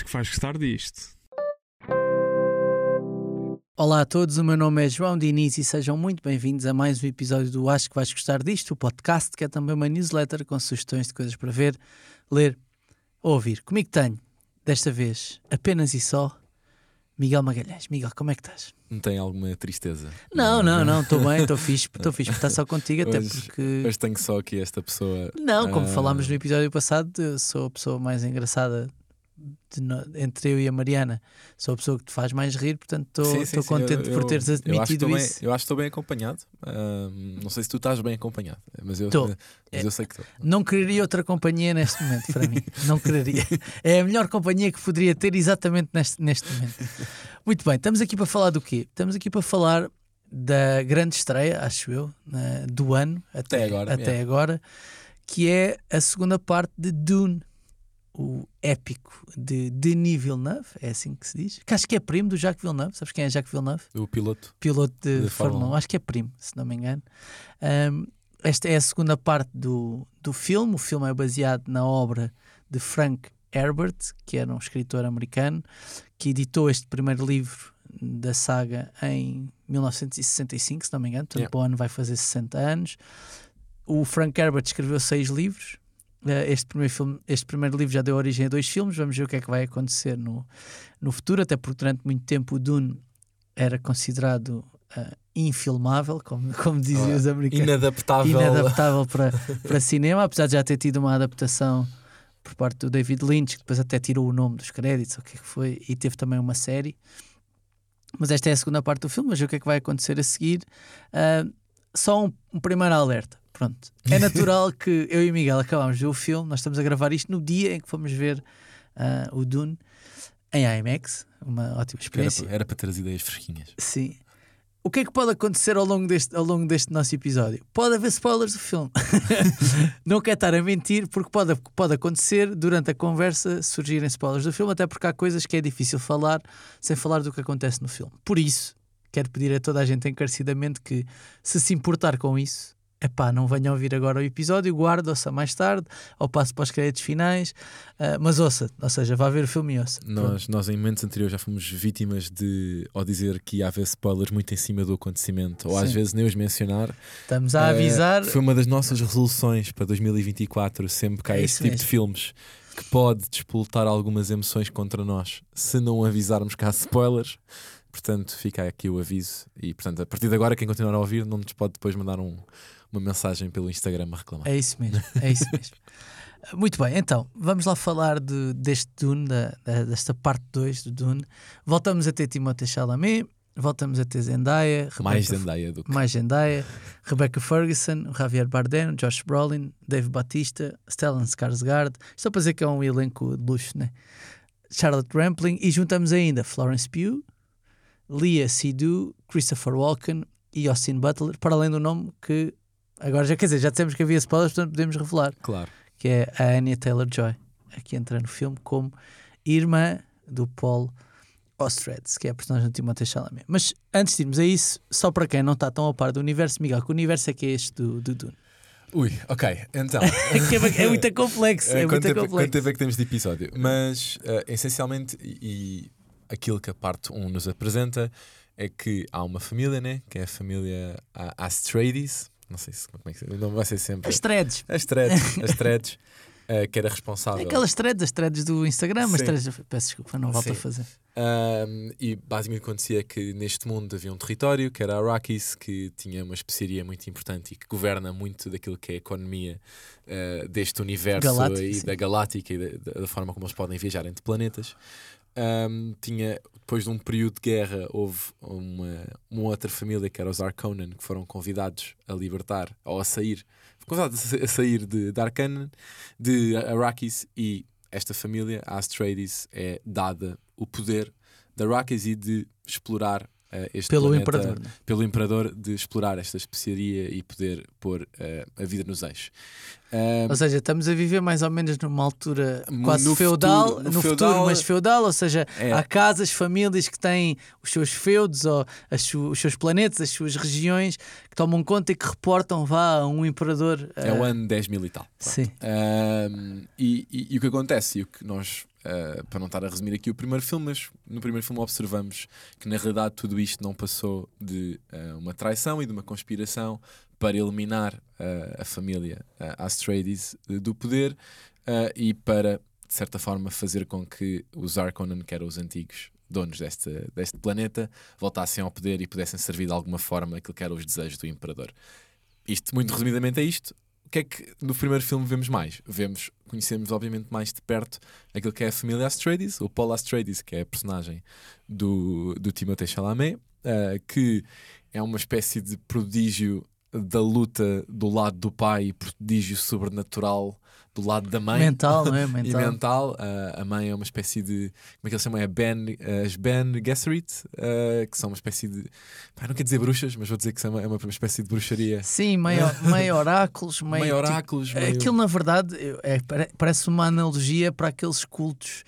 acho que vais gostar disto. Olá a todos, o meu nome é João Diniz e sejam muito bem-vindos a mais um episódio do Acho que vais gostar disto, o podcast que é também uma newsletter com sugestões de coisas para ver, ler ou ouvir. Comigo tenho, desta vez, apenas e só, Miguel Magalhães. Miguel, como é que estás? Não tem alguma tristeza? Não, não, não, estou bem, estou fixe, estou fixe, estar só contigo, até Hoje- porque. Mas tenho só aqui esta pessoa. Não, como ah, falámos no episódio passado, eu sou a pessoa mais engraçada de entre eu e a Mariana. Sou a pessoa que te faz mais rir, portanto estou contente eu- por eu- teres eu admitido bem- isso. eu acho que estou bem acompanhado. Ah, não sei se tu estás bem acompanhado, mas eu, Tô. mas eu sei que estou. Não quereria outra companhia neste momento para mim. Não quereria. É a melhor companhia que poderia ter exatamente neste, neste momento. Muito bem, estamos aqui para falar do quê? Estamos aqui para falar da grande estreia, acho eu, na- do ano até, Até agora, até yeah. agora, que é a segunda parte de Dune, o épico de Denis Villeneuve, é assim que se diz. Que acho que é primo do Jacques Villeneuve. Sabes quem é Jacques Villeneuve? O piloto. piloto de, De Fórmula Fórmula 1, acho que é primo, se não me engano. Um, esta é a segunda parte do, do filme. O filme é baseado na obra de Frank Herbert, que era um escritor americano, que editou este primeiro livro da saga em 1965, se não me engano. Portanto, Yeah. o ano vai fazer 60 anos. O Frank Herbert escreveu seis livros. Eh, Este primeiro, filme, este primeiro livro já deu origem a dois filmes. Vamos ver o que é que vai acontecer no, no futuro, até porque durante muito tempo o Dune era considerado ah, infilmável, como, como diziam Ah, os americanos, Inadaptável. inadaptável para, para cinema, apesar de já ter tido uma adaptação por parte do David Lynch, que depois até tirou o nome dos créditos, o que é que foi, e teve também uma série. Mas esta é a segunda parte do filme, vamos ver o que é que vai acontecer a seguir. Ah, só um, um primeiro alerta. Pronto. É natural que eu e o Miguel acabámos de ver o filme, nós estamos a gravar isto no dia em que fomos ver ah, o Dune em IMAX, uma ótima Era, experiência. para- era para ter as ideias fresquinhas. Sim. O que é que pode acontecer ao longo deste, ao longo deste nosso episódio? Pode haver spoilers do filme. não quero estar a mentir, porque pode, pode acontecer durante a conversa surgirem spoilers do filme, até porque há coisas que é difícil falar sem falar do que acontece no filme. Por isso, quero pedir a toda a gente encarecidamente que, se se importar com isso, epá, não venham ouvir agora o episódio, guarde, ouça mais tarde, ou passe para os créditos finais, ah, mas ouça, ou seja, vá ver o filme e ouça. Nós, nós, em momentos anteriores, já fomos vítimas de, ao dizer que ia haver spoilers muito em cima do acontecimento, ou às Sim. vezes nem os mencionar. Estamos a Eh, avisar. foi uma das nossas resoluções para 2024, sempre que há É esse tipo mesmo. de filmes que pode despoltar algumas emoções contra nós se não avisarmos que há spoilers. Portanto, fica aqui o aviso. E, portanto, a partir de agora, quem continuar a ouvir, não nos pode depois mandar um- uma mensagem pelo Instagram a reclamar. É isso mesmo, é isso mesmo. Muito bem, então, vamos lá falar de, deste Dune, da, da- desta parte 2 do Dune. Voltamos a ter Timothée Chalamet, voltamos a ter Zendaya, Mais Rebecca- Zendaya do que. mais Zendaya, Rebecca Ferguson, Javier Bardem, Josh Brolin, Dave Batista, Stellan Skarsgård. Só para dizer que é um elenco de luxo, né? Charlotte Rampling e juntamos ainda Florence Pugh, Leah Seydoux, Christopher Walken e Austin Butler, para além do nome que agora já quer dizer, já dissemos que havia spoilers, portanto podemos revelar, Claro. que é a Anya Taylor-Joy, aqui entra no filme como irmã do Paul Ostred, que é a personagem de Timothée Chalamet. Mas antes de irmos a isso, só para quem não está tão a par do universo, Miguel, que universo é que é este do, do Dune? Ui, ok. Então. É, é, é muito complexo, é quanto, muito tempo, quanto complexo. tempo é que temos de episódio? Mas, eh, essencialmente, e, aquilo que a parte 1 nos apresenta é que há uma família, né? Que é a família Astrades. Não sei se, como é que não vai ser sempre. As threads. Astrades. Astrades. eh, que era responsável. Aquelas threads, as threads do Instagram, as Sim. threads, peço desculpa, não volto a Sim. fazer. Um, e basicamente acontecia que neste mundo havia um território que era Arrakis, que tinha uma especiaria muito importante e que governa muito daquilo que é a economia uh, deste universo Galáctico, e sim. da galáctica e da, da forma como eles podem viajar entre planetas. Um, tinha, depois de um período de guerra, houve uma, uma outra família que era os Arconan, que foram convidados a libertar ou a sair, convidados a sa- a sair de, de de Arrakis, e esta família, a Astrades, é dada o poder de Arrakis e de explorar este Pelo planeta, Imperador. né? pelo Imperador, de explorar esta especiaria e poder pôr eh, a vida nos eixos. Ah, Ou seja, estamos a viver mais ou menos numa altura quase No feudal, futuro- no, no futuro, feudal- mas feudal, ou seja, É. há casas, famílias que têm os seus feudos ou os seus planetas, as suas regiões, que tomam conta e que reportam vá a um imperador. é o ah, ano 10 mil e tal. Sim. E, e- e o que acontece, e o que nós uh, para não estar a resumir aqui o primeiro filme, mas no primeiro filme observamos que na realidade tudo isto não passou de uh, uma traição e de uma conspiração para eliminar uh, a família Astreides do poder e para, de certa forma, fazer com que os Arconan, que eram os antigos donos deste, deste planeta, voltassem ao poder e pudessem servir de alguma forma aquilo que eram os desejos do Imperador. Isto, muito resumidamente, é isto o que é que no primeiro filme vemos mais? Vemos, conhecemos obviamente mais de perto aquilo que é a família Astreides, o Paul Astreides, que é a personagem do, do Timothée Chalamet, uh, que é uma espécie de prodígio da luta do lado do pai, prodígio sobrenatural do lado da mãe. Mental, não é? Mental. e mental. Uh, a mãe é uma espécie de. Como é que eles chamam? É Ben, uh, as Ben Gesserit, uh, que são uma espécie de. Pá, não quero dizer bruxas, mas vou dizer que são, é uma, uma espécie de bruxaria. Sim, meio, meio oráculos. Meio, meio oráculos. Tipo, meio... Aquilo, na verdade, é, parece uma analogia para aqueles cultos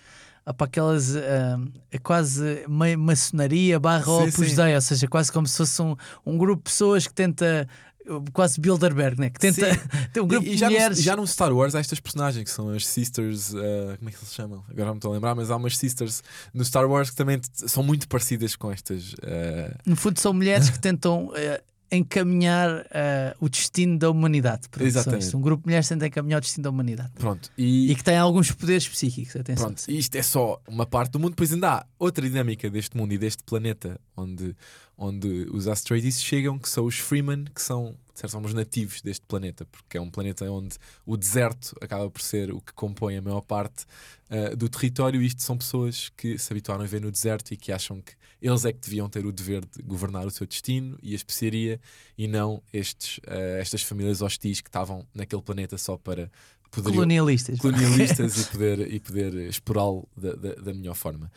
para aquelas uh, quase maçonaria barra Opus Dei, ou seja, quase como se fosse um, um grupo de pessoas que tenta quase Bilderberg, né? que tenta ter um grupo e, e já de mulheres. No, já no Star Wars há estas personagens que são as Sisters, uh, como é que eles chamam? Agora não me estou a lembrar, mas há umas Sisters no Star Wars que também são muito parecidas com estas. Uh... No fundo, são mulheres que tentam. Uh, encaminhar o destino da humanidade. Exatamente. Um grupo de mulheres tenta encaminhar o destino da humanidade. Pronto. E, e que tem alguns poderes psíquicos. Atenção. Pronto. E isto é só uma parte do mundo, pois ainda há outra dinâmica deste mundo e deste planeta onde, onde os Astreides chegam, que são os Freeman, que são certo, somos nativos deste planeta, porque é um planeta onde o deserto acaba por ser o que compõe a maior parte uh, do território. E isto são pessoas que se habituaram a viver no deserto e que acham que eles é que deviam ter o dever de governar o seu destino e a especiaria, e não estes, uh, estas famílias hostis que estavam naquele planeta só para poder colonialistas, colonialistas e poder, e poder explorá-lo da, da, da, melhor forma.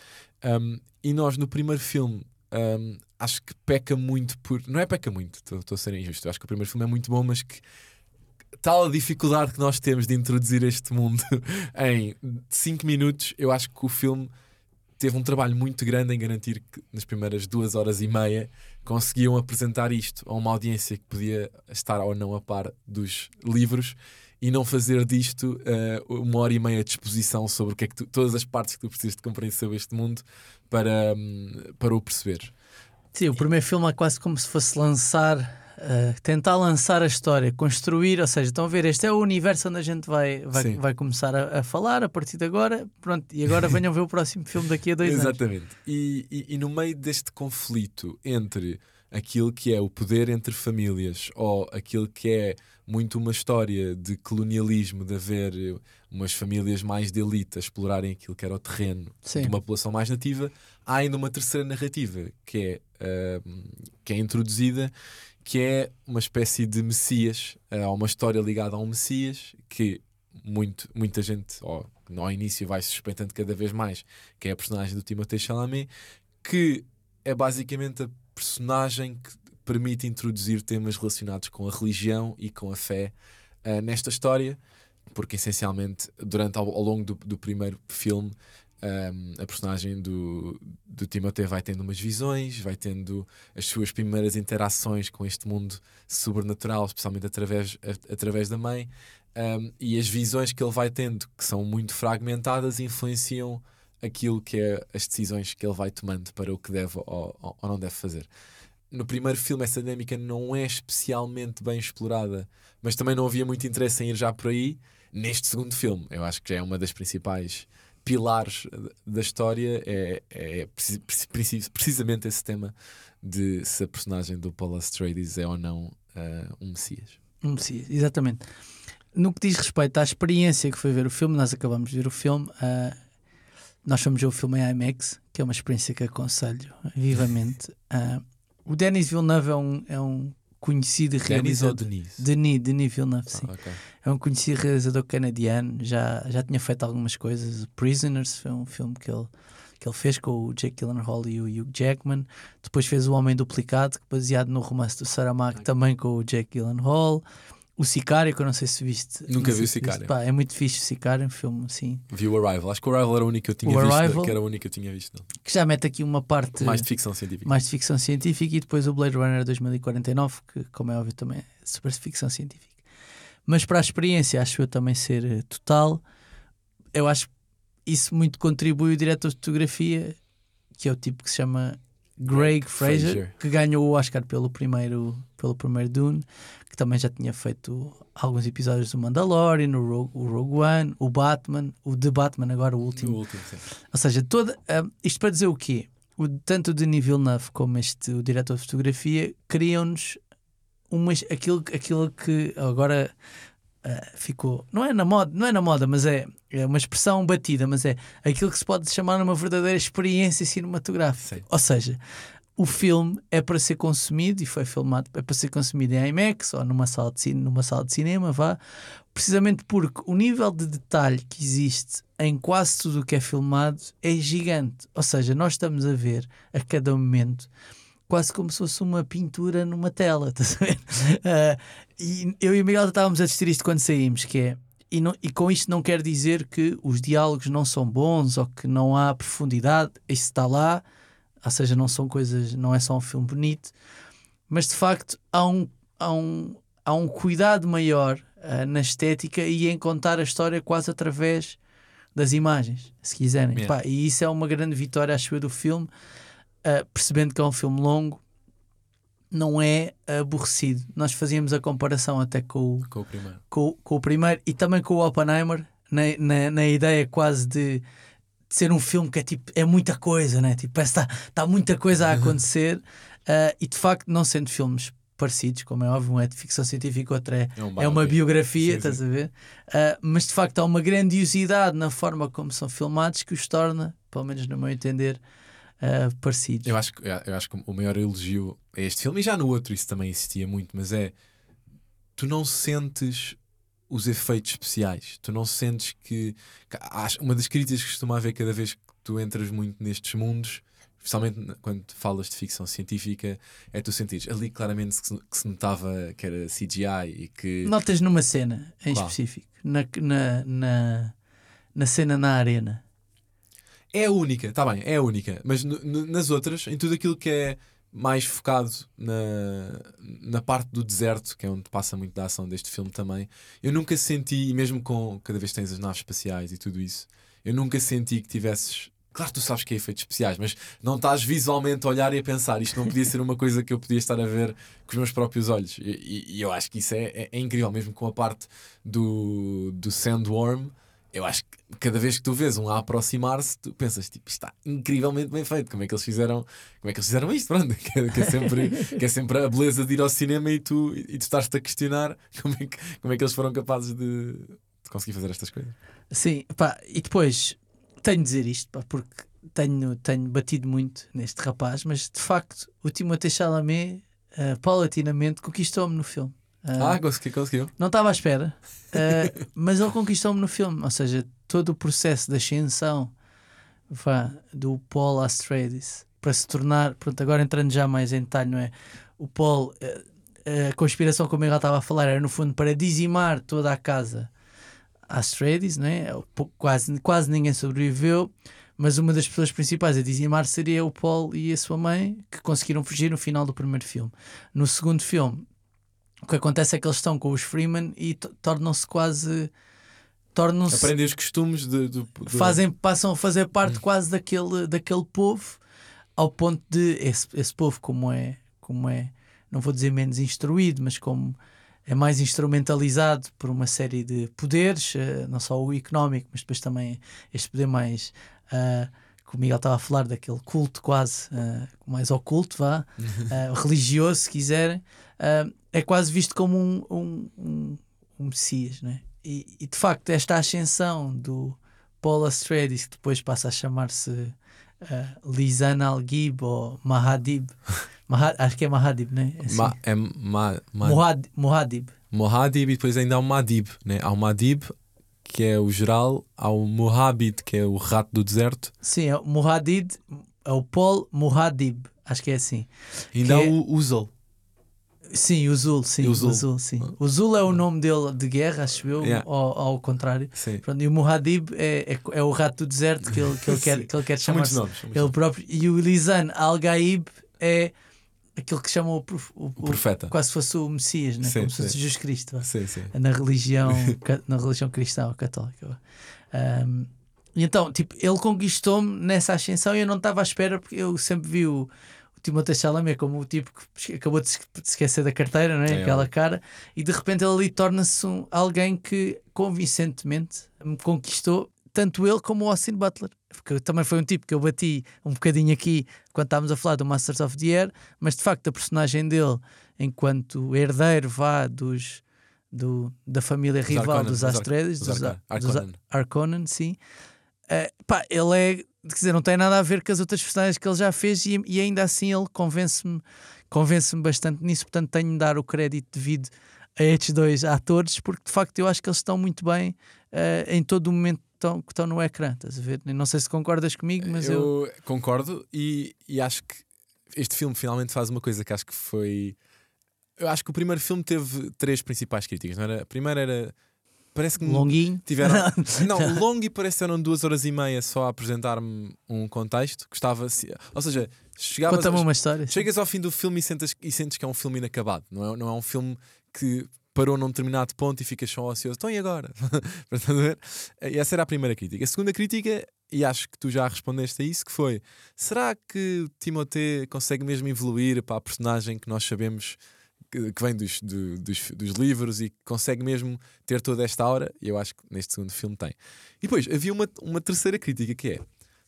Um, e nós, no primeiro filme, um, acho que peca muito por. Não é peca muito, estou a ser injusto. Acho que o primeiro filme é muito bom, mas que tal a dificuldade que nós temos de introduzir este mundo em 5 minutos, eu acho que o filme teve um trabalho muito grande em garantir que nas primeiras duas horas e meia conseguiam apresentar isto a uma audiência que podia estar ou não a par dos livros e não fazer disto uh, uma hora e meia de exposição sobre o que é que tu, todas as partes que tu precisas de compreender sobre este mundo para, um, para o perceber. Sim, o primeiro filme é quase como se fosse lançar, uh, tentar lançar a história, construir, ou seja, estão a ver, este é o universo onde a gente vai, vai, vai começar a, a, falar a partir de agora, pronto, e agora venham ver o próximo filme daqui a dois Exatamente. anos. Exatamente. E, e, e no meio deste conflito entre aquilo que é o poder entre famílias ou aquilo que é muito uma história de colonialismo, de haver umas famílias mais de elite a explorarem aquilo que era o terreno Sim. de uma população mais nativa, há ainda uma terceira narrativa que é, uh, que é introduzida, que é uma espécie de Messias, uh, uma história ligada a um Messias que muito, muita gente, oh, ao início vai suspeitando cada vez mais, que é a personagem do Timothée Chalamet, que é basicamente a personagem que permite introduzir temas relacionados com a religião e com a fé uh, nesta história, porque essencialmente, durante ao, ao longo do, do, primeiro filme, um, a personagem do, do Timothée vai tendo umas visões, vai tendo as suas primeiras interações com este mundo sobrenatural, especialmente através, a, através da mãe, um, e as visões que ele vai tendo, que são muito fragmentadas, influenciam aquilo que é as decisões que ele vai tomando para o que deve ou, ou, ou não deve fazer. No primeiro filme, essa dinâmica não é especialmente bem explorada, mas também não havia muito interesse em ir já por aí. Neste segundo filme, eu acho que já é uma das principais pilares da história, é, é precisamente esse tema de se a personagem do Paul Atreides é ou não uh, um Messias. Um Messias, exatamente. No que diz respeito à experiência que foi ver o filme, nós acabamos de ver o filme. Uh, nós fomos ver o filme em IMAX, que é uma experiência que aconselho vivamente. Uh, o Denis Villeneuve é um, é um conhecido realizador. Denis ou Denis? Denis, Denis Villeneuve, sim. Ah, okay. É um conhecido realizador canadiano, já, já tinha feito algumas coisas. Prisoners foi um filme que ele, que ele fez com o Jake Gyllenhaal e o Hugh Jackman. Depois fez O Homem Duplicado, baseado no romance do Saramago, okay. também com o Jake Gyllenhaal. O Sicário, que eu não sei se viste. Nunca vi o Sicário. Pá, é muito fixe o Sicário, um filme assim. Vi o Arrival. Acho que o Arrival era o único que eu tinha o visto. Arrival, que era o único que eu tinha visto. Não. Que já mete aqui uma parte. Mais de ficção científica. Mais de ficção científica e depois o Blade Runner 2049, que, como é óbvio, também é super ficção científica. Mas para a experiência, acho eu também ser eh, total. Eu acho isso muito contribui o diretor de fotografia, que é o tipo que se chama Greg Fraser, Fraser. que ganhou o Oscar pelo primeiro, pelo primeiro Dune, que também já tinha feito alguns episódios do Mandalorian, o Rogue, o Rogue One, o Batman, o The Batman, agora o O último. último, sim. Ou seja, toda, ah, isto para dizer o quê? O, tanto o Denis Villeneuve como este, o diretor de fotografia, criam-nos umas, aquilo, aquilo que agora ah, ficou. Não é na moda, não é na moda, mas é, é uma expressão batida, mas é aquilo que se pode chamar uma verdadeira experiência cinematográfica. Sim. Ou seja, o filme é para ser consumido e foi filmado é para ser consumido em IMAX ou numa sala de, numa sala de cinema, vá, precisamente porque o nível de detalhe que existe em quase tudo o que é filmado é gigante. Ou seja, nós estamos a ver a cada momento quase como se fosse uma pintura numa tela, estás a ver? Ah, e eu e o Miguel estávamos a discutir isto quando saímos, que é e, não- e com isto não quer dizer que os diálogos não são bons ou que não há profundidade, isso está lá, ou seja, não são coisas, não é só um filme bonito, mas de facto há um, há um, há um cuidado maior ah, na estética e em contar a história quase através das imagens, se quiserem. Yeah. Pá, e isso é uma grande vitória, acho eu, do filme, ah, percebendo que é um filme longo, não é aborrecido. Nós fazíamos a comparação até com o, Com o primeiro. com, com o primeiro e também com o Oppenheimer, na, na, na ideia quase de ser um filme que é tipo, é muita coisa, né? Tipo, parece que está tá muita coisa a acontecer ah, e de facto, não sendo filmes parecidos, como é óbvio, um é de ficção científica, outro é, É, um é uma biografia, Sim, estás sim. a ver? Ah, mas de facto há uma grandiosidade na forma como são filmados que os torna, pelo menos no meu entender, ah, parecidos. Eu acho, que- eu acho que o maior elogio a este filme, e já no outro isso também existia muito, mas é tu não sentes os efeitos especiais, tu não sentes que. uma das críticas que costuma haver cada vez que tu entras muito nestes mundos, especialmente quando falas de ficção científica, é tu sentires ali claramente que se, que se notava que era CGI e que. Notas numa cena em específico, na, na, na, na cena na arena. É a única, está bem, é a única. Mas no- no- nas outras, em tudo aquilo que é mais focado na, na parte do deserto, que é onde passa muito da ação deste filme também, eu nunca senti, e mesmo com cada vez tens as naves espaciais e tudo isso, eu nunca senti que tivesses. Claro que tu sabes que é efeitos especiais, mas não estás visualmente a olhar e a pensar isto não podia ser uma coisa que eu podia estar a ver com os meus próprios olhos. E, e- e eu acho que isso é, é- é incrível, mesmo com a parte do, do Sandworm. Eu acho que cada vez que tu vês um a aproximar-se, tu pensas, tipo, está incrivelmente bem feito. Como é que eles fizeram, como é que eles fizeram isto? Pronto, que, é, que é sempre, que é sempre a beleza de ir ao cinema e tu, e tu estás-te a questionar como é, que, como é que eles foram capazes de, de conseguir fazer estas coisas. Sim, pá, e depois tenho de dizer isto, pá, porque tenho, tenho batido muito neste rapaz, mas de facto o Timothée Chalamet ah, paulatinamente conquistou-me no filme. Ah, Ah, conseguiu, conseguiu. não estava à espera, ah, mas ele conquistou-me no filme, ou seja, todo o processo de ascensão vá, do Paul Atreides para se tornar, pronto, agora entrando já mais em detalhe, não é? O Paul, ah, a conspiração, como já estava a falar, era no fundo para dizimar toda a casa Atreides, não é? Pou- Quase, quase ninguém sobreviveu, mas uma das pessoas principais a dizimar seria o Paul e a sua mãe, que conseguiram fugir no final do primeiro filme. No segundo filme, o que acontece é que eles estão com os Freeman e to- tornam-se quase. tornam-se Aprendem os costumes de, do, do- fazem, passam a fazer parte quase daquele, daquele povo, ao ponto de esse, esse povo, como é, como é, não vou dizer menos instruído, mas como é mais instrumentalizado por uma série de poderes, eh, não só o económico, mas depois também este poder mais. ah, que o Miguel estava a falar daquele culto quase ah, mais oculto, vá, ah, religioso, se quiserem, ah, é quase visto como um, um, um, um Messias, né? E, e de facto, esta ascensão do Paul Atreides, que depois passa a chamar-se uh, Lisan Al-Gib ou Mahadib, Maha- acho que é Mahadib, né? É assim. Ma, é ma, ma, Muhadib. Mohadib e depois ainda há o Madib. Né? Há o Madib, que é o geral, há o Mohabit, que é o rato do deserto, Sim, é o Muhadib, é o Paul Muhadib, acho que é assim. e ainda há é- o Uzol. Sim, o Zul, sim, o o Zul. Zul, sim. O Zul é o nome dele de guerra, acho eu, Yeah. ao, ao contrário. Sim. Pronto, e o Muhadib é, é, é o rato do deserto que ele, que ele quer, que ele quer São muitos nomes. Ele nomes. próprio. E o Lisan Al-Gaib é aquele que chamam o, o- O profeta. quase fosse o Messias, né? Sim, como se fosse. Jesus Cristo. Sim, sim. na religião, na religião cristã ou católica. Um, E então, tipo, ele conquistou-me nessa ascensão e eu não estava à espera porque eu sempre vi o Timothée Chalamet como o tipo que acabou de se esquecer da carteira, não é? É, Aquela cara, e de repente ele ali torna-se um, alguém que convincentemente me conquistou, tanto ele como o Austin Butler. Porque também foi um tipo que eu bati um bocadinho aqui quando estávamos a falar do Masters of the Air, mas de facto a personagem dele, enquanto herdeiro vá dos. Do, da família rival dos Astredes, dos dos, Arca- Ar- dos Ar- Harkonnen. Harkonnen, sim. Eh, pá, ele é, quer dizer, não tem nada a ver com as outras personagens que ele já fez e, e ainda assim ele convence-me convence-me bastante nisso, portanto tenho de dar o crédito devido a estes dois atores, porque de facto eu acho que eles estão muito bem eh, em todo o momento estão, que estão no ecrã, estás a ver? Não sei se concordas comigo, mas eu. eu, concordo e, e acho que este filme finalmente faz uma coisa que acho que foi. Eu acho que o primeiro filme teve três principais críticas, não era? A primeira era. Parece que Longuinho. tiveram. não, longo e parece que eram duas horas e meia só a apresentar-me um contexto. Gostava. Ou seja, chegavas. Conta-me uma história. Chegas ao fim do filme e, sentas, e sentes que é um filme inacabado, não é, não é um filme que parou num determinado ponto e ficas só ansioso. Então e agora? E essa era a primeira crítica. A segunda crítica, e acho que tu já respondeste a isso, que foi: será que Timothée consegue mesmo evoluir para a personagem que nós sabemos que, que vem dos, do- dos, dos livros e consegue mesmo ter toda esta aura? E eu acho que neste segundo filme tem. E depois havia uma, uma terceira crítica que é.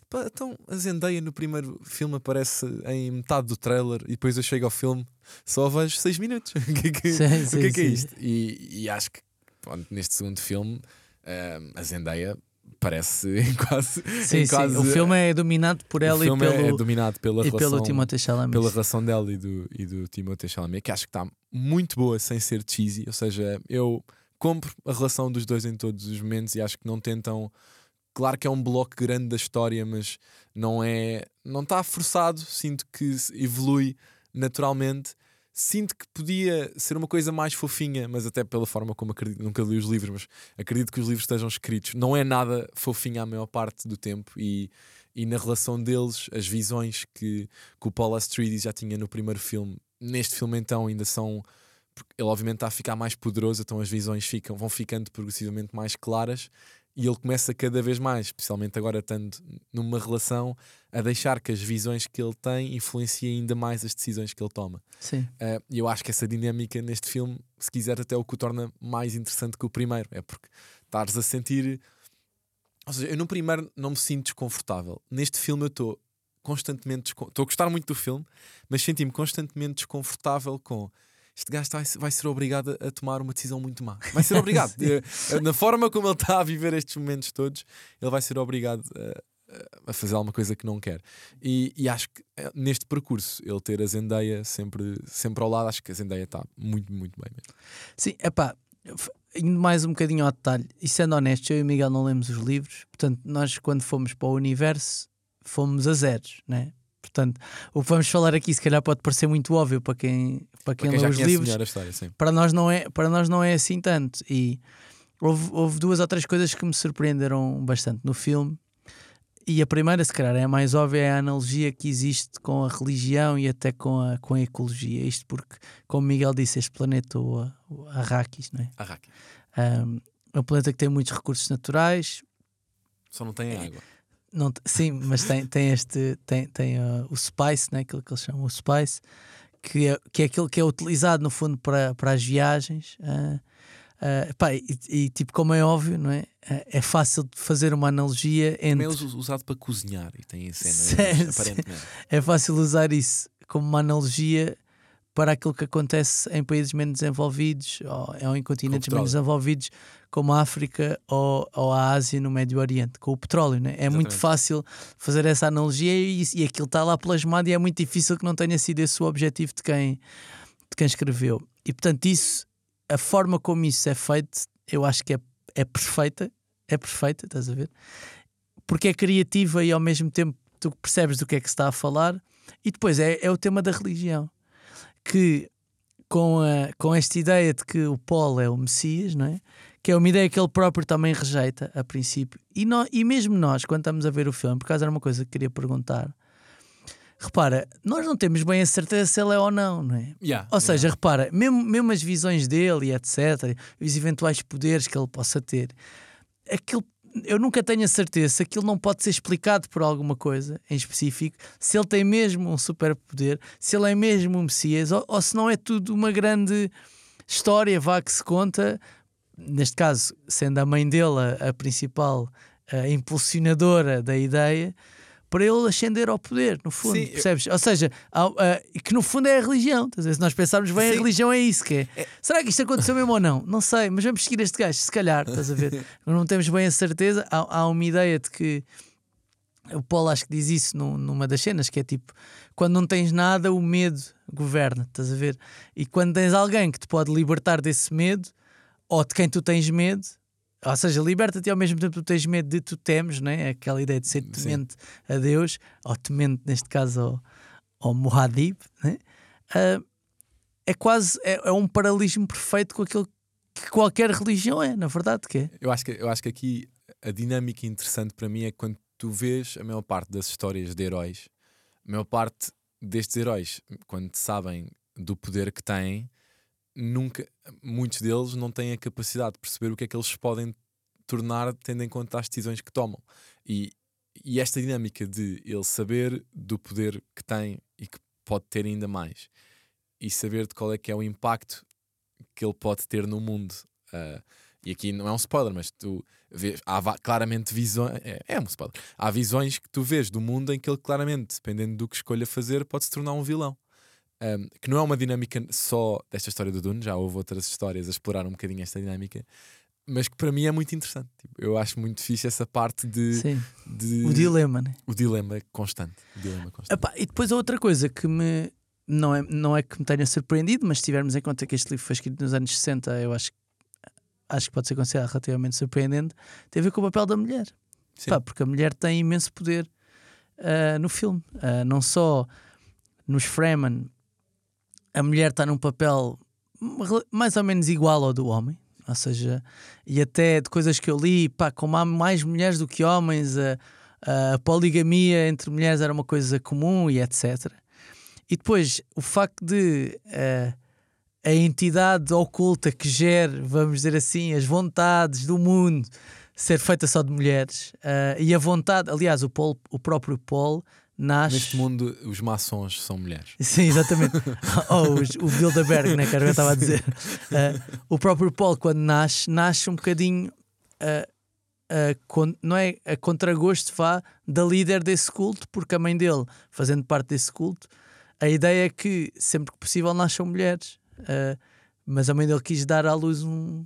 Pá, então a Zendaya no primeiro filme aparece em metade do trailer e depois eu chego ao filme só vejo 6 minutos. o que é que, Sim, o que, é, que é isto? E, e acho que pronto, neste segundo filme ah, a Zendaya parece em quase. Sim, em sim. quase O filme é dominado por ela e é- pelo, é dominado pela e relação, pelo Timothée Chalamet. pela relação dela e do, e do Timothée Chalamet, que acho que está muito boa sem ser cheesy. Ou seja, eu compro a relação dos dois em todos os momentos e acho que não tentam. Claro que é um bloco grande da história, mas não é. Não está forçado. Sinto que evolui naturalmente. Sinto que podia ser uma coisa mais fofinha, mas até pela forma como acredito, nunca li os livros, mas acredito que os livros estejam escritos. Não é nada fofinha a maior parte do tempo e, e na relação deles, as visões que, que o Paul Atreides já tinha no primeiro filme, neste filme então ainda são ele obviamente está a ficar mais poderoso, então as visões ficam, vão ficando progressivamente mais claras e ele começa cada vez mais, especialmente agora estando numa relação, a deixar que as visões que ele tem influenciem ainda mais as decisões que ele toma. Sim. Uh, E eu acho que essa dinâmica neste filme, se quiser, até é o que o torna mais interessante que o primeiro. É porque estares a sentir. Ou seja, eu no primeiro não me sinto desconfortável. Neste filme eu estou constantemente. Estou a gostar muito do filme, mas senti-me constantemente desconfortável com. Este gajo vai, vai ser obrigado a tomar uma decisão muito má. Vai ser obrigado. Eh, Na forma como ele está a viver estes momentos todos, ele vai ser obrigado a, a fazer alguma coisa que não quer. E, e acho que eh, neste percurso, ele ter a Zendaya sempre, sempre ao lado, acho que a Zendaya está muito, muito bem mesmo. Sim, epá, f- indo mais um bocadinho ao detalhe, e sendo honesto, eu e o Miguel não lemos os livros, portanto, nós quando fomos para o universo fomos a zeros, né? Portanto, o que vamos falar aqui se calhar pode parecer muito óbvio para quem, para quem, Para quem lê os livros, história, para nós não é, para nós não é assim tanto. E houve, houve duas ou três coisas que me surpreenderam bastante no filme. E a primeira, se calhar, é a mais óbvia, é a analogia que existe com a religião e até com a, com a ecologia. Isto porque, como Miguel disse, este planeta, o, o Arrakis, não é? Arraki. Um, é um planeta que tem muitos recursos naturais. Só não tem água. Não, sim, mas tem, tem este tem, tem uh, o spice, né, aquilo que eles chamam o spice, que é, que é aquilo que é utilizado no fundo para, para as viagens. uh, uh, pá, e, e, tipo, como é óbvio, não é? É fácil de fazer uma analogia Também é entre. us- usado para cozinhar e tem Sim, cenas, sim. aparentemente. É fácil usar isso como uma analogia para aquilo que acontece em países menos desenvolvidos ou, ou em continentes menos desenvolvidos, como a África ou, ou a Ásia no Médio Oriente, com o petróleo. Né? É muito Exatamente. fácil fazer essa analogia e, e aquilo está lá plasmado e é muito difícil que não tenha sido esse o objetivo de quem, de quem escreveu. E portanto, isso, a forma como isso é feito, eu acho que é, é perfeita. É perfeita, estás a ver? Porque é criativa e ao mesmo tempo tu percebes do que é que se está a falar. E depois é, é o tema da religião que com, a, com esta ideia de que o Paulo é o Messias, não é? Que é uma ideia que ele próprio também rejeita a princípio. E, nó- e mesmo nós, quando estamos a ver o filme, por causa era uma coisa que queria perguntar. Repara, nós não temos bem a certeza se ele é ou não, não é? Yeah, Ou seja, repara, mesmo, mesmo as visões dele e etc., os eventuais poderes que ele possa ter, aquilo eu nunca tenho a certeza se aquilo não pode ser explicado por alguma coisa em específico, se ele tem mesmo um superpoder, se ele é mesmo um Messias, ou, ou se não é tudo uma grande história vá que se conta, neste caso, sendo a mãe dele a, a principal a impulsionadora da ideia, para ele ascender ao poder, no fundo, Sim, percebes? Ou seja, há- ah, que no fundo é a religião. a ver? Se nós pensarmos bem, a Sim. religião é isso que é. Será que isto aconteceu mesmo ou não? Não sei, mas vamos seguir este gajo, se calhar, estás a ver? não temos bem a certeza. Há, há uma ideia de que o Paulo acho que diz isso num- numa das cenas, que é tipo, quando não tens nada, o medo governa, estás a ver? E quando tens alguém que te pode libertar desse medo, ou de quem tu tens medo, ou seja, liberta-te ao mesmo tempo tu tens medo de tu temes, não é? Aquela ideia de ser Sim. temente a Deus, ou temente, neste caso, ao, ao Muad'Dib, né? Ah, é quase é, é um paralelismo perfeito com aquilo que qualquer religião é, na verdade, que é. Eu acho que, eu acho que aqui a dinâmica interessante para mim é quando tu vês a maior parte das histórias de heróis, a maior parte destes heróis, quando sabem do poder que têm, nunca, muitos deles não têm a capacidade de perceber o que é que eles podem tornar tendo em conta as decisões que tomam. E, e esta dinâmica de ele saber do poder que tem e que pode ter ainda mais e saber de qual é que é o impacto que ele pode ter no mundo. Ah, e aqui não é um spoiler, mas tu vês, há claramente visões. É, é um spoiler. Há visões que tu vês do mundo em que ele, claramente, dependendo do que escolha fazer, pode se tornar um vilão. Um, que não é uma dinâmica só desta história do Dune, já houve outras histórias a explorar um bocadinho esta dinâmica, mas que para mim é muito interessante. Tipo, eu acho muito fixe essa parte de, de- O dilema, né? o dilema constante. O dilema constante. Epá, e depois a outra coisa que me não é, não é que me tenha surpreendido, mas se tivermos em conta que este livro foi escrito nos anos 60, eu acho, acho que pode ser considerado relativamente surpreendente, tem a ver com o papel da mulher. Pá, porque a mulher tem imenso poder ah, no filme. Ah, não só nos Fremen, a mulher está num papel mais ou menos igual ao do homem. Ou seja, e até de coisas que eu li, pá, como há mais mulheres do que homens, a, a poligamia entre mulheres era uma coisa comum e etc. E depois o facto de eh, a entidade oculta que gere, vamos dizer assim, as vontades do mundo ser feita só de mulheres eh, e a vontade, aliás, o, Paul, o próprio Paul nasce. Neste mundo, os maçons são mulheres. Sim, exatamente. Ou os- o Bilderberg, né, que eu estava a dizer. Uh, o próprio Paul, quando nasce, nasce um bocadinho. uh, uh, con- não é a contragosto vá da líder desse culto, porque a mãe dele, fazendo parte desse culto, a ideia é que sempre que possível nasçam mulheres. Uh, mas a mãe dele quis dar à luz um,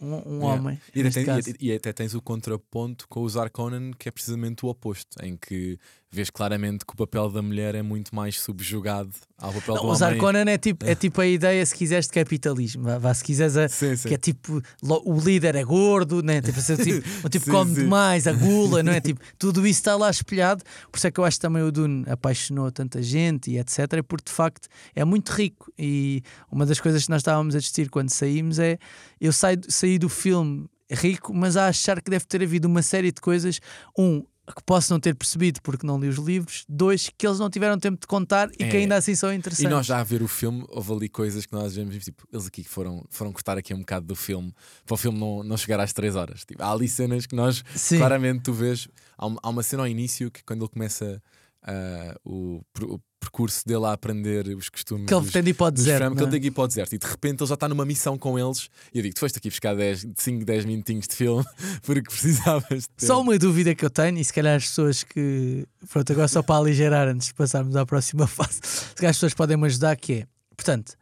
um, um Yeah. homem. E até, e- e até tens o contraponto com o Zarkonen, que é precisamente o oposto, em que vês claramente que o papel da mulher é muito mais subjugado ao papel Não, do o homem. Zarkonen é tipo, é tipo a ideia, se quiseres, de capitalismo. Vá, se quiseres a, Sim, sim. que é tipo o líder é gordo, né? tipo, ser tipo, tipo Sim, come demais, a gula, não é? Tipo, tudo isso está lá espelhado. Por isso é que eu acho que também o Dune apaixonou tanta gente e etc. Porque de facto é muito rico. E uma das coisas que nós estávamos a discutir quando saímos é eu saí, saí do filme rico, mas a achar que deve ter havido uma série de coisas. Um, que posso não ter percebido porque não li os livros, dois, que eles não tiveram tempo de contar e que É. ainda assim são E interessantes. nós já a ver o filme, houve ali coisas que nós vemos, tipo, eles aqui que foram, foram cortar aqui um bocado do filme para o filme não, não chegar às 3 horas. Tipo, há ali cenas que nós Sim. claramente tu vês. Há, há uma cena ao início que quando ele começa ah, o, o percurso dele a aprender os costumes que ele dos, tem de ir para o deserto. Fram, que ele é? tem que ir para o deserto e de repente ele já está numa missão com eles. E eu digo: Tu foste aqui buscar 10, 5, 10 minutinhos de filme porque precisavas de ter. Só uma dúvida que eu tenho, e se calhar as pessoas que. Pronto, agora só para aligerar antes de passarmos à próxima fase, se calhar as pessoas podem me ajudar, que é. Portanto,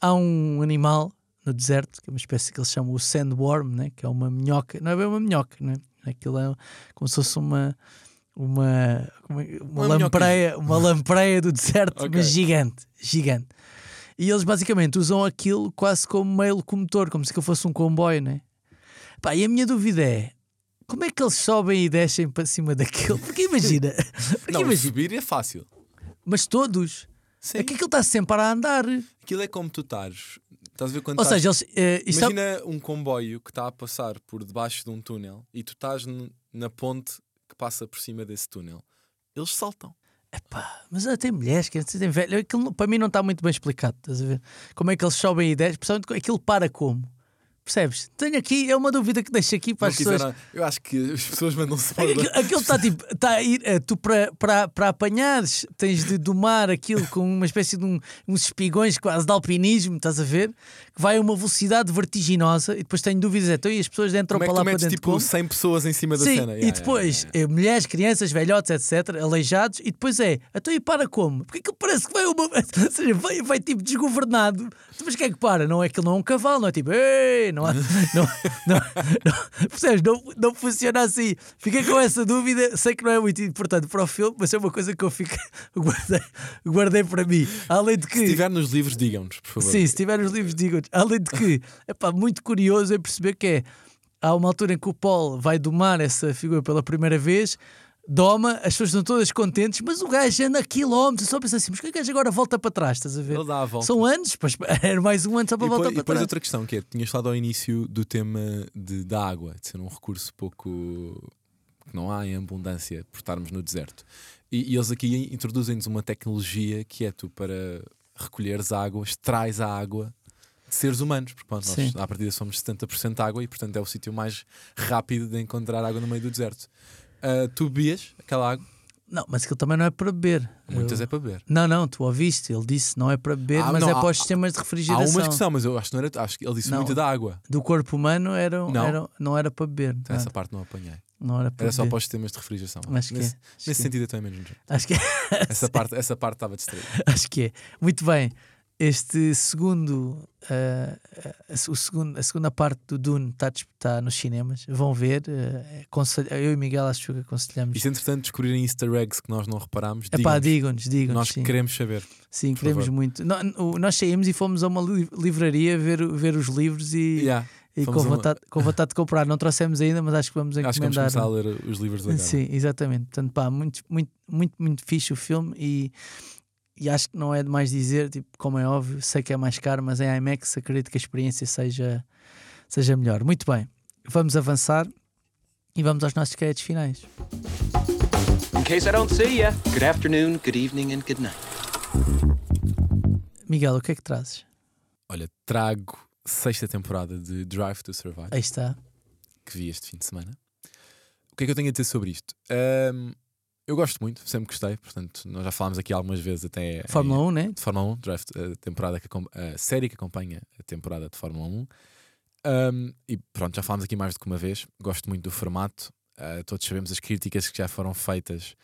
há um animal no deserto, que é uma espécie que eles chamam o sandworm, né? que é uma minhoca, não é bem uma minhoca, né? aquilo é como se fosse uma. Uma, uma, uma, Uma lampreia, uma lampreia do deserto, Ok. mas gigante, gigante. E eles basicamente usam aquilo quase como meio locomotor, como se aquilo fosse um comboio, né? Pá, e a minha dúvida é: como é que eles sobem e descem para cima daquilo? Porque imagina, porque Não, imagina subir é fácil. mas todos, Sim. é que aquilo está sempre a andar. Aquilo é como tu estás. Estás a ver quando Ou estás- seja, eles. é- Imagina um comboio que está a passar por debaixo de um túnel e tu estás na ponte passa por cima desse túnel. Eles saltam. Epá, mas tem mulheres, que tem velho. Aquilo, para mim não está muito bem explicado, estás a ver? Como é que eles sobem descem? Principalmente aquilo para como? Percebes? Tenho aqui, é uma dúvida que deixo aqui para Não as pessoas. Eu acho que as pessoas mandam Aquilo- spoiler. Aquilo está tipo, está a ir, eh, tu para, para, para apanhares tens de domar aquilo com uma espécie de um- uns espigões quase de alpinismo, estás a ver? Que vai a uma velocidade vertiginosa e depois tenho dúvidas, é, então e as pessoas entram Como é para lá tu para metes dentro tipo como? 100 pessoas em cima da Sim, cena? e Yeah, depois yeah, yeah. eh, mulheres, crianças, velhotes, etc., aleijados, e depois é, então e para como? Porque aquilo parece que vai uma. Ou seja, vai, vai tipo desgovernado. Mas quem é que para? Não é que ele não é um cavalo, não é tipo, ei, não há. Não, não, não, percebes? Não, não funciona assim. Fiquei com essa dúvida, sei que não é muito importante para o filme, mas é uma coisa que eu fico, guardei, guardei para mim. Além de que. Se estiver nos livros, digam-nos, por favor. Sim, se tiver os livros, digam Além de que, é pá, muito curioso é perceber que é. Há uma altura em que o Paul vai domar essa figura pela primeira vez, doma, as pessoas estão todas contentes, mas o gajo anda a quilómetros, só pensa assim, mas que o gajo agora volta para trás, estás a ver? Ele dá a volta. São anos, pois, era mais um ano só para E voltar depois, e para depois trás. outra questão que é, tinhas falado ao início do tema de, da água, de ser um recurso pouco que não há em abundância por estarmos no deserto. E, e eles aqui introduzem-nos uma tecnologia que é tu para recolheres água, extrais a água de seres humanos, porque pronto, Sim. nós à partida somos 70% água e portanto é o sítio mais rápido de encontrar água no meio do deserto. Ah, tu bebias aquela água, Não, mas aquilo também não é para beber. muitas Eu- é para beber. Não, não, tu ouviste, ele disse não é para beber, Ah, mas não, é há- para os sistemas de Há refrigeração. umas que são, mas eu acho que não era, acho que ele disse Não. muito da água. Do corpo humano era, Não. era, não era para beber. Então, essa parte não apanhei. não era para Era só beber. para os sistemas de refrigeração. Acho que é. nesse, Acho nesse que é. sentido, eu estou menos. Acho que é. Essa parte, essa parte estava distraída. Acho que é. Muito bem. Este segundo, ah, ah, o segundo, a segunda parte do Dune está, está nos cinemas. Vão ver. aconselho- eu e Miguel acho que aconselhamos. E se entretanto descobrirem easter eggs que nós não reparámos, É pá, digam-nos. digam-nos. nós Sim, queremos saber. sim queremos favor. muito. Nó- o- Nós saímos e fomos a uma li- livraria ver, ver os livros e, Yeah. e com, a uma- vontade, com vontade de comprar. Não trouxemos ainda, mas acho que vamos Acho que vamos encomendar. começar a ler os livros da. Sim, exatamente. Portanto, pá, muito, muito, muito, muito fixe o filme e, e acho que não é demais dizer, tipo, como é óbvio, sei que é mais caro, mas em IMAX acredito que a experiência seja, seja melhor. Muito bem, vamos avançar e vamos aos nossos créditos finais. In case I don't see ya, good afternoon, good evening, and good night. Miguel, o que é que trazes? Olha, trago sexta temporada de Drive to Survive, Aí está. que vi este fim de semana. O que é que eu tenho a dizer sobre isto? Ahm, eu gosto muito, sempre gostei, portanto, nós já falámos aqui algumas vezes até em- Fórmula 1, né? de Fórmula 1, Drive, a, temporada que, a série que acompanha a temporada de Fórmula 1. Um, e pronto, já falámos aqui mais do que uma vez. Gosto muito do formato. Uh, todos sabemos as críticas que já foram feitas.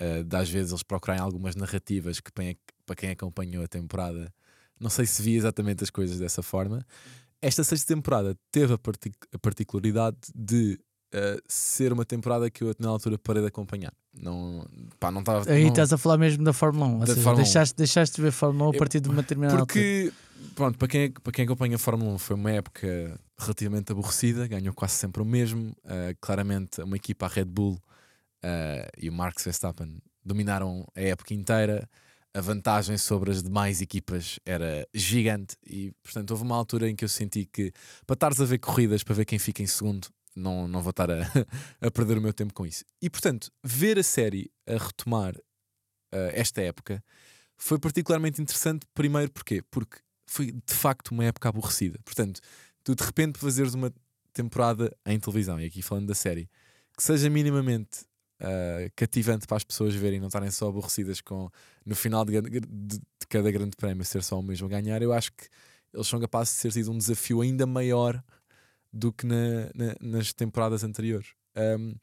Uh, de às vezes eles procurarem algumas narrativas que, para para quem acompanhou a temporada, não sei se via exatamente as coisas dessa forma. Esta sexta temporada teve a, partic- a particularidade de uh, ser uma temporada que eu, na altura, parei de acompanhar. Não, pá, não estava. Aí não- estás a falar mesmo da Fórmula 1. Ou Da seja, Fórmula 1. deixaste, deixaste de ver Fórmula 1 a Eu- partir de uma determinada altura. Porque, pronto, para quem, para quem acompanha a Fórmula 1, foi uma época relativamente aborrecida, ganhou quase sempre o mesmo. Uh, claramente, uma equipa, a Red Bull uh, e o Max Verstappen, dominaram a época inteira. A vantagem sobre as demais equipas era gigante, e portanto, houve uma altura em que eu senti que para estares a ver corridas, para ver quem fica em segundo, não, não vou estar a, a perder o meu tempo com isso. E portanto, ver a série a retomar uh, esta época foi particularmente interessante, primeiro porquê? Porque foi de facto uma época aborrecida. Portanto, tu de repente fazeres uma temporada em televisão, e aqui falando da série, que seja minimamente ah, cativante para as pessoas verem não estarem só aborrecidas com no final de, de- de cada grande prémio ser só o mesmo a ganhar, eu acho que eles são capazes de ser sido um desafio ainda maior do que na- na- nas temporadas anteriores. Um,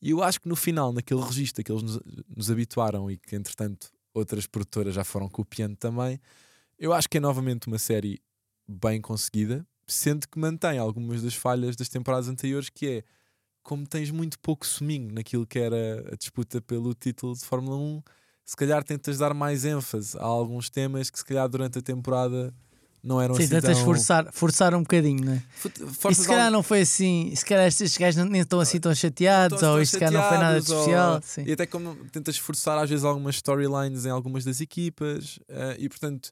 e eu acho que no final, naquele registro que eles nos, nos habituaram e que entretanto outras produtoras já foram copiando também, eu acho que é novamente uma série bem conseguida, sendo que mantém algumas das falhas das temporadas anteriores, que é como tens muito pouco suminho naquilo que era a disputa pelo título de Fórmula 1, se calhar tentas dar mais ênfase a alguns temas que se calhar durante a temporada não eram Sim, assim tentas tão... forçar, forçar um bocadinho, né? Fut- E forças se calhar algo- não foi assim, se calhar estes gajos nem estão assim tão chateados, ou isto se calhar não foi nada de especial. ou- Sim. E até como tentas forçar às vezes algumas storylines em algumas das equipas, eh, e portanto,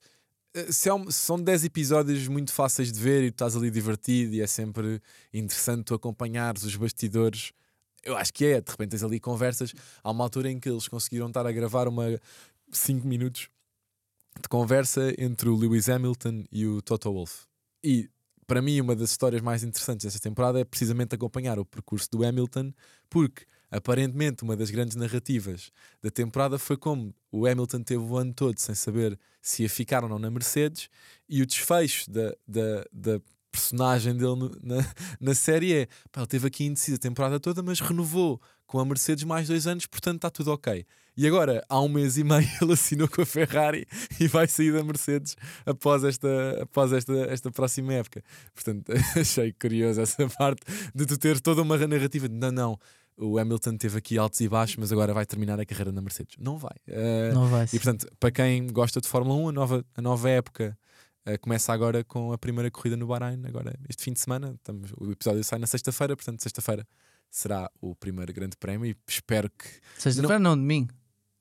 eh, se é um- são 10 episódios muito fáceis de ver e tu estás ali divertido e é sempre interessante tu acompanhares os bastidores. Eu acho que é, de repente tens ali conversas. Há uma altura em que eles conseguiram estar a gravar uma 5 minutos de conversa entre o Lewis Hamilton e o Toto Wolff. E para mim, uma das histórias mais interessantes desta temporada é precisamente acompanhar o percurso do Hamilton, porque aparentemente uma das grandes narrativas da temporada foi como o Hamilton teve o ano todo sem saber se ia ficar ou não na Mercedes, e o desfecho da, da, da personagem dele na, na série é pá, ele teve aqui indeciso a temporada toda, mas renovou com a Mercedes mais dois anos, portanto está tudo ok. E agora, há um mês e meio, ele assinou com a Ferrari e vai sair da Mercedes após esta, após esta, esta próxima época. Portanto, achei curioso essa parte de tu ter toda uma narrativa de não, não, o Hamilton teve aqui altos e baixos, mas agora vai terminar a carreira na Mercedes. Não vai. Eh, Não vai e portanto, para quem gosta de Fórmula 1, a nova, a nova época eh, começa agora com a primeira corrida no Bahrein, agora este fim de semana. Estamos, o episódio sai na sexta-feira, portanto, sexta-feira será o primeiro grande prémio e espero que. Sexta-feira não, domingo.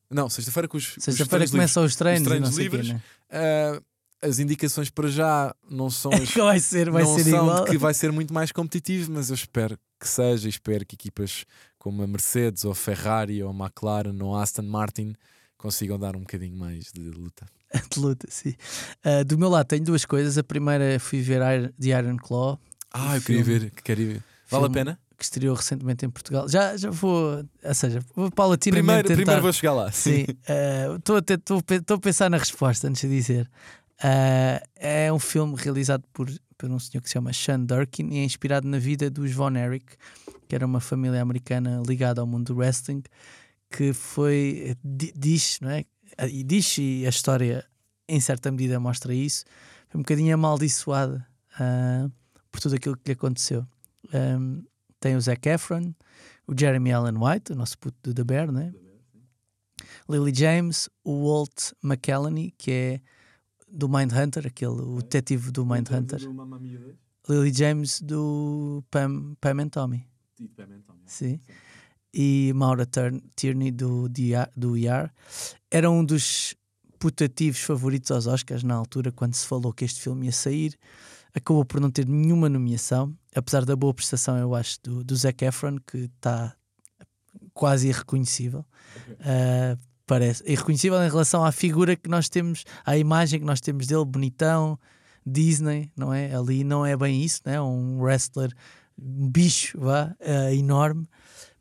Não, sexta-feira com os. Sexta-feira livres. começam os treinos, Os treinos não o quê, livres. né? Ah, as indicações para já não são as Que vai ser, vai não ser igual. de que vai ser muito mais competitivo, mas eu espero que seja, espero que equipas como a Mercedes, ou a Ferrari, ou a McLaren, ou a Aston Martin consigam dar um bocadinho mais de luta. de luta, sim. Ah, do meu lado tenho duas coisas. A primeira fui ver The Iron Claw, Ah, eu queria filme- ver, que queria ver. Vale a filme pena? Que estreou recentemente em Portugal. Já, já vou, ou seja, vou paulatinamente Primeiro, tentar. primeiro vou chegar lá. Sim, estou a, te- tô a pensar na resposta antes de dizer. Ah, é um filme realizado por, por um senhor que se chama Sean Durkin e é inspirado na vida dos Von Erich, que era uma família americana ligada ao mundo do wrestling, que foi, di- diz, não é? Ah, E diz, e a história em certa medida mostra isso, foi um bocadinho amaldiçoada ah, por tudo aquilo que lhe aconteceu. Um, tem o Zac Efron, o Jeremy Allen White, o nosso puto do The Bear, né? Lily James, o Walt McElhenney, que é do Mindhunter, aquele, o detetive do Mindhunter. Lily James do Pam, Pam and Tommy, sim. E Maura Tierney do, do ER. Era um dos putativos favoritos aos Oscars na altura, quando se falou que este filme ia sair. Acabou por não ter nenhuma nomeação, apesar da boa prestação, eu acho, do, do Zac Efron, que está quase irreconhecível. Uh, parece irreconhecível em relação à figura que nós temos, à imagem que nós temos dele, bonitão, Disney, não é? Ali não é bem isso, né? Um wrestler, um bicho, vá, uh, enorme.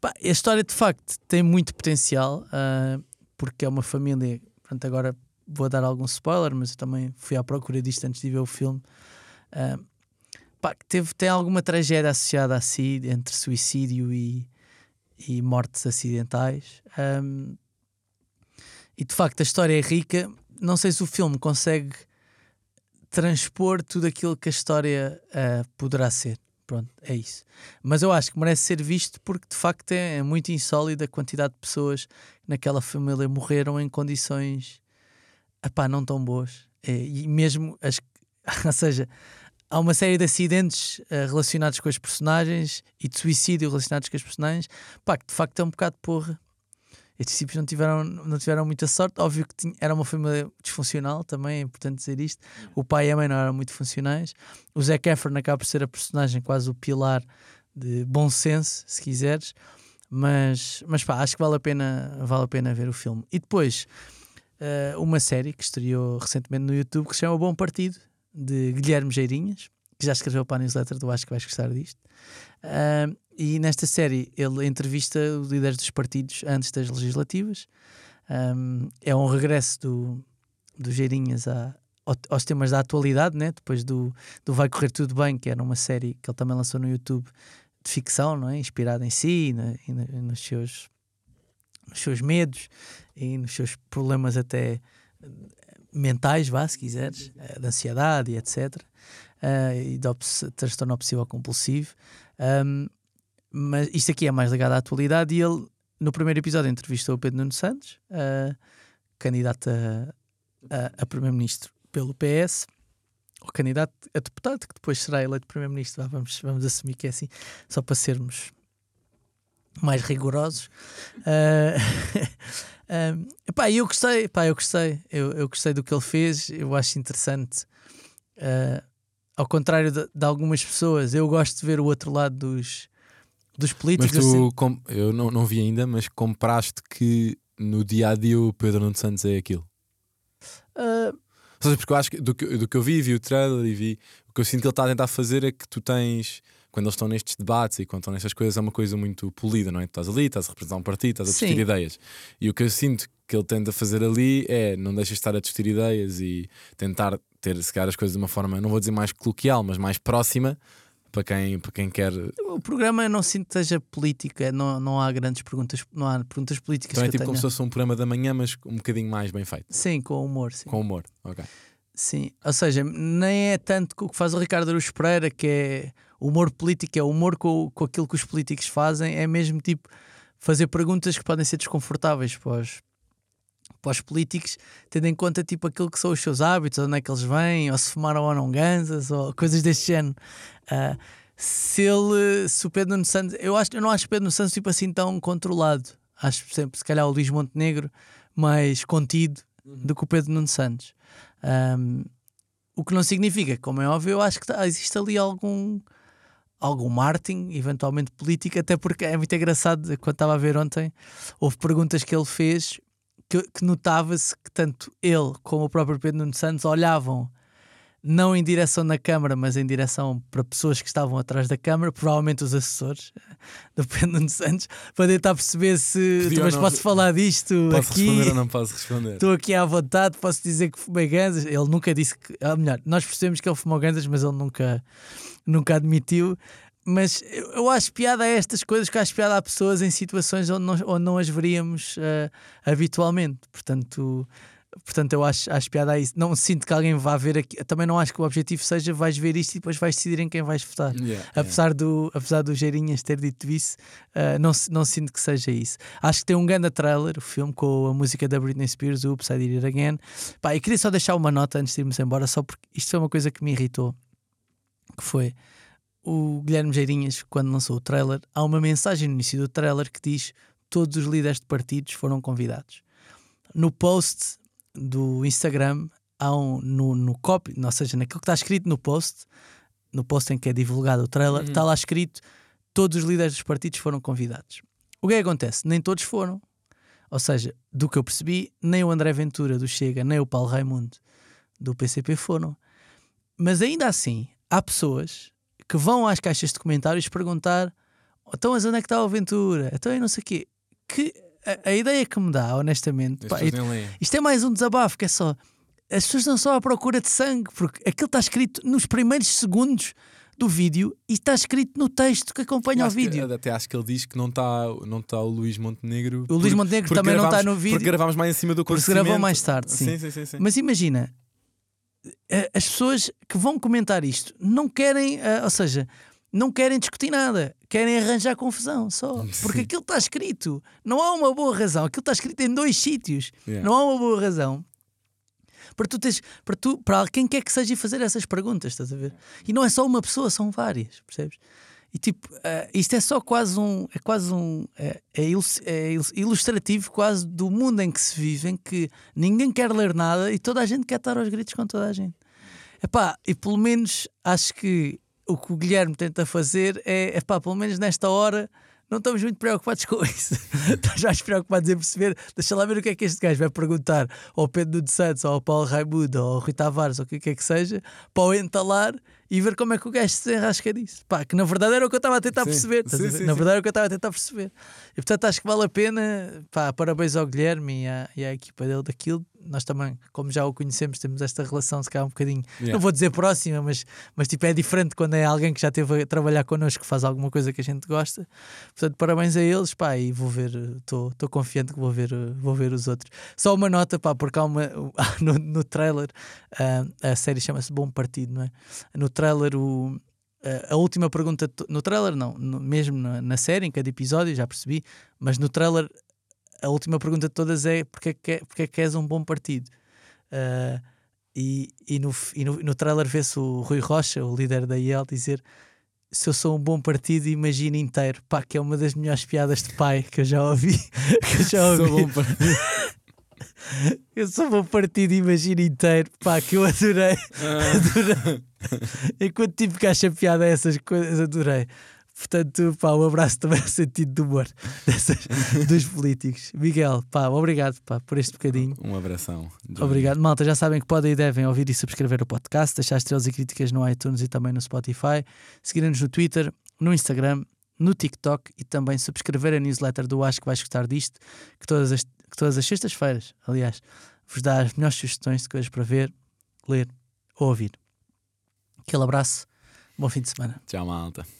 Pá, a história de facto tem muito potencial, uh, porque é uma família. Pronto, agora vou dar algum spoiler, mas eu também fui à procura disto antes de ver o filme. Pá, que teve, tem alguma tragédia associada a si, entre suicídio e, e mortes acidentais. Um, e de facto a história é rica. Não sei se o filme consegue transpor tudo aquilo que a história uh, poderá ser. Pronto, é isso. Mas eu acho que merece ser visto porque de facto é, é muito insólida a quantidade de pessoas que naquela família morreram em condições epá, não tão boas. É, e mesmo as ou seja, há uma série de acidentes uh, relacionados com as personagens e de suicídio relacionados com as personagens, pá, que de facto é um bocado porra. Estes tipos não tiveram, não tiveram muita sorte. Óbvio que tinha, era uma família disfuncional também, é importante dizer isto. O pai e a mãe não eram muito funcionais. O Zac Efron acaba por ser a personagem quase o pilar de bom senso, se quiseres. Mas, mas pá, acho que vale a pena, vale a pena ver o filme. E depois, uh, uma série que estreou recentemente no YouTube que se chama Bom Partido, de Guilherme Geirinhas, que já escreveu para a newsletter do Acho que vais gostar disto. Uh, e nesta série ele entrevista os líderes dos partidos antes das legislativas. Um, é um regresso do, do Geirinhas aos temas da atualidade, né? depois do, do Vai Correr Tudo Bem, que era uma série que ele também lançou no YouTube de ficção, não é? inspirada em si e, na, e, na, nos, seus, nos seus medos e nos seus problemas até mentais, vá, se quiseres, de ansiedade e etc. Uh, e de transtorno obsessivo compulsivo. Um, mas isto aqui é mais ligado à atualidade e ele, no primeiro episódio, entrevistou o Pedro Nuno Santos, uh, candidato a, a, a primeiro-ministro pelo PS, ou candidato a deputado, que depois será eleito primeiro-ministro. Vamos, vamos assumir que é assim, só para sermos mais rigorosos. Uh, um, pá, eu gostei, pá, eu gostei, eu, eu gostei do que ele fez, eu acho interessante. Uh, ao contrário de, de, algumas pessoas, eu gosto de ver o outro lado dos, dos políticos. Mas tu, com, eu não, não vi ainda, mas compraste que no dia a dia o Pedro Nuno Santos é aquilo. Uh, Ou seja, porque eu acho que do que, do que eu vi, vi o trailer e vi que eu sinto que ele está a tentar fazer é que tu tens, quando eles estão nestes debates e quando estão nestas coisas, é uma coisa muito polida, não é? Tu estás ali, estás a representar um partido, estás a discutir Sim. ideias. E o que eu sinto que ele tenta fazer ali é não deixas de estar a discutir ideias e tentar ter, se calhar, as coisas de uma forma, não vou dizer mais coloquial, mas mais próxima para quem, para quem quer. O programa eu não sinto que seja político, é, não, não há grandes perguntas, não há perguntas políticas Então é que eu tipo como se fosse um programa da manhã, mas um bocadinho mais bem feito, Sim, com humor, sim. com humor. Ok. Sim, ou seja, nem é tanto o que faz o Ricardo Aruz Pereira, que é humor político, é humor com, com aquilo que os políticos fazem, é mesmo tipo fazer perguntas que podem ser desconfortáveis para os, para os políticos, tendo em conta tipo aquilo que são os seus hábitos, onde é que eles vêm, ou se fumaram ou não ganzas, ou coisas deste género. Ah, se ele, se o Pedro Nuno Santos, eu, acho, eu não acho o Pedro Nuno Santos tipo assim tão controlado. Acho sempre, se calhar, o Luís Montenegro mais contido do que o Pedro Nuno Santos. Um, o que não significa, como é óbvio, eu acho que tá- existe ali algum algum marketing, eventualmente político, até porque é muito engraçado, quando estava a ver ontem, houve perguntas que ele fez que, que notava-se que tanto ele como o próprio Pedro Nuno Santos olhavam não em direção na Câmara, mas em direção para pessoas que estavam atrás da Câmara, provavelmente os assessores do Nuno Santos, para tentar perceber se Podia mas não- posso falar disto Posso aqui. responder ou não posso responder? Estou aqui à vontade, posso dizer que fumei ganzas. Ele nunca disse que. Ou melhor, nós percebemos que ele fumou ganzas, mas ele nunca, nunca admitiu. Mas eu, eu acho piada a estas coisas, que acho piada a pessoas em situações onde não, onde não as veríamos eh, habitualmente. Portanto, portanto, eu acho, acho piada a isso. Não sinto que alguém vá ver aqui. Também não acho que o objetivo seja vais ver isto e depois vais decidir em quem vais votar. Yeah, yeah. Apesar do, apesar do Geirinhas ter dito isso, uh, não, não sinto que seja isso. Acho que tem um grande trailer, o filme, com a música da Britney Spears, o Upside It Again. Pá, e queria só deixar uma nota antes de irmos embora, só porque isto foi uma coisa que me irritou. Que foi o Guilherme Geirinhas, quando lançou o trailer, há uma mensagem no início do trailer que diz todos os líderes de partidos foram convidados. No post do Instagram, há um, no, no copy, ou seja, naquilo que está escrito no post, no post em que é divulgado o trailer, Uhum. está lá escrito todos os líderes dos partidos foram convidados. O que é que acontece? Nem todos foram. Ou seja, do que eu percebi, nem o André Ventura do Chega, nem o Paulo Raimundo do PCP foram. Mas ainda assim, há pessoas que vão às caixas de comentários perguntar: então, mas onde é que está o Ventura? Então, eu não sei o quê. Que a, a ideia que me dá, honestamente, pá, isto é mais um desabafo, que é só. As pessoas estão só à procura de sangue, porque aquilo está escrito nos primeiros segundos do vídeo e está escrito no texto que acompanha o Acho que- vídeo. até acho que ele diz que não está não tá o Luís Montenegro. O Luís Montenegro também não está no vídeo. Porque gravámos mais em cima do Porque se gravou mais tarde, sim. Sim, sim, sim. sim. Mas imagina, as pessoas que vão comentar isto não querem, ou seja, não querem discutir nada, querem arranjar confusão só. Porque aquilo está escrito, não há uma boa razão. Aquilo está escrito em dois sítios, Yeah. não há uma boa razão. Para tu teres, para tu, para quem quer que seja fazer essas perguntas, estás a ver? E não é só uma pessoa, são várias, percebes? E tipo, eh, isto é só quase um, é quase um, é, é é ilus- ilustrativo quase do mundo em que se vive, em que ninguém quer ler nada e toda a gente quer estar aos gritos com toda a gente. Epá, e pelo menos acho que o que o Guilherme tenta fazer é, epá, pelo menos nesta hora não estamos muito preocupados com isso. Estás mais preocupados em perceber, deixa lá ver o que é que este gajo vai perguntar ao Pedro Nuno Santos, ou ao Paulo Raimundo, ou ao Rui Tavares, ou o que quer que seja, para o entalar e ver como é que o gajo se enrasca disso. Pá, que na verdade era o que eu estava a tentar Sim. perceber. Sim, sim, na verdade era o que eu estava a tentar perceber. E portanto acho que vale a pena. Pá, parabéns ao Guilherme e à, e à equipa dele daquilo. Nós também, como já o conhecemos, temos esta relação, se calhar um bocadinho, Yeah. não vou dizer próxima, mas, mas tipo, é diferente quando é alguém que já esteve a trabalhar connosco que faz alguma coisa que a gente gosta. Portanto, parabéns a eles, pá, e vou ver, estou confiante que vou ver, vou ver os outros. Só uma nota, pá, porque há uma, no, no trailer, ah, a série chama-se Bom Partido, não é? No trailer, o, a- a última pergunta, no trailer não, no- mesmo na, na série, em cada episódio, já percebi, mas no trailer a última pergunta de todas é porque é que, porque é que és um bom partido? Ah, e, e, no, e no, no trailer vê-se o Rui Rocha, o líder da IEL, dizer se eu sou um bom partido, imagina inteiro. Pá, que é uma das melhores piadas de pai que eu já ouvi. que eu já ouvi. Sou bom para- Eu sou um bom partido, imagina inteiro. Pá, que eu adorei. Ah. adorei. Enquanto tive que achar piada a essas coisas, adorei. Portanto, pá, um abraço também ao sentido do humor dessas, dos políticos. Miguel, pá, obrigado pá, por este bocadinho. Um abração. Johnny. Obrigado, malta. Já sabem que podem e devem ouvir e subscrever o podcast, deixar estrelas e críticas no iTunes e também no Spotify, seguirem-nos no Twitter, no Instagram, no TikTok e também subscrever a newsletter do Acho que vais gostar disto, que todas as, que todas as sextas-feiras, aliás, vos dá as melhores sugestões de coisas para ver, ler ou ouvir. Aquele abraço, bom fim de semana. Tchau, malta.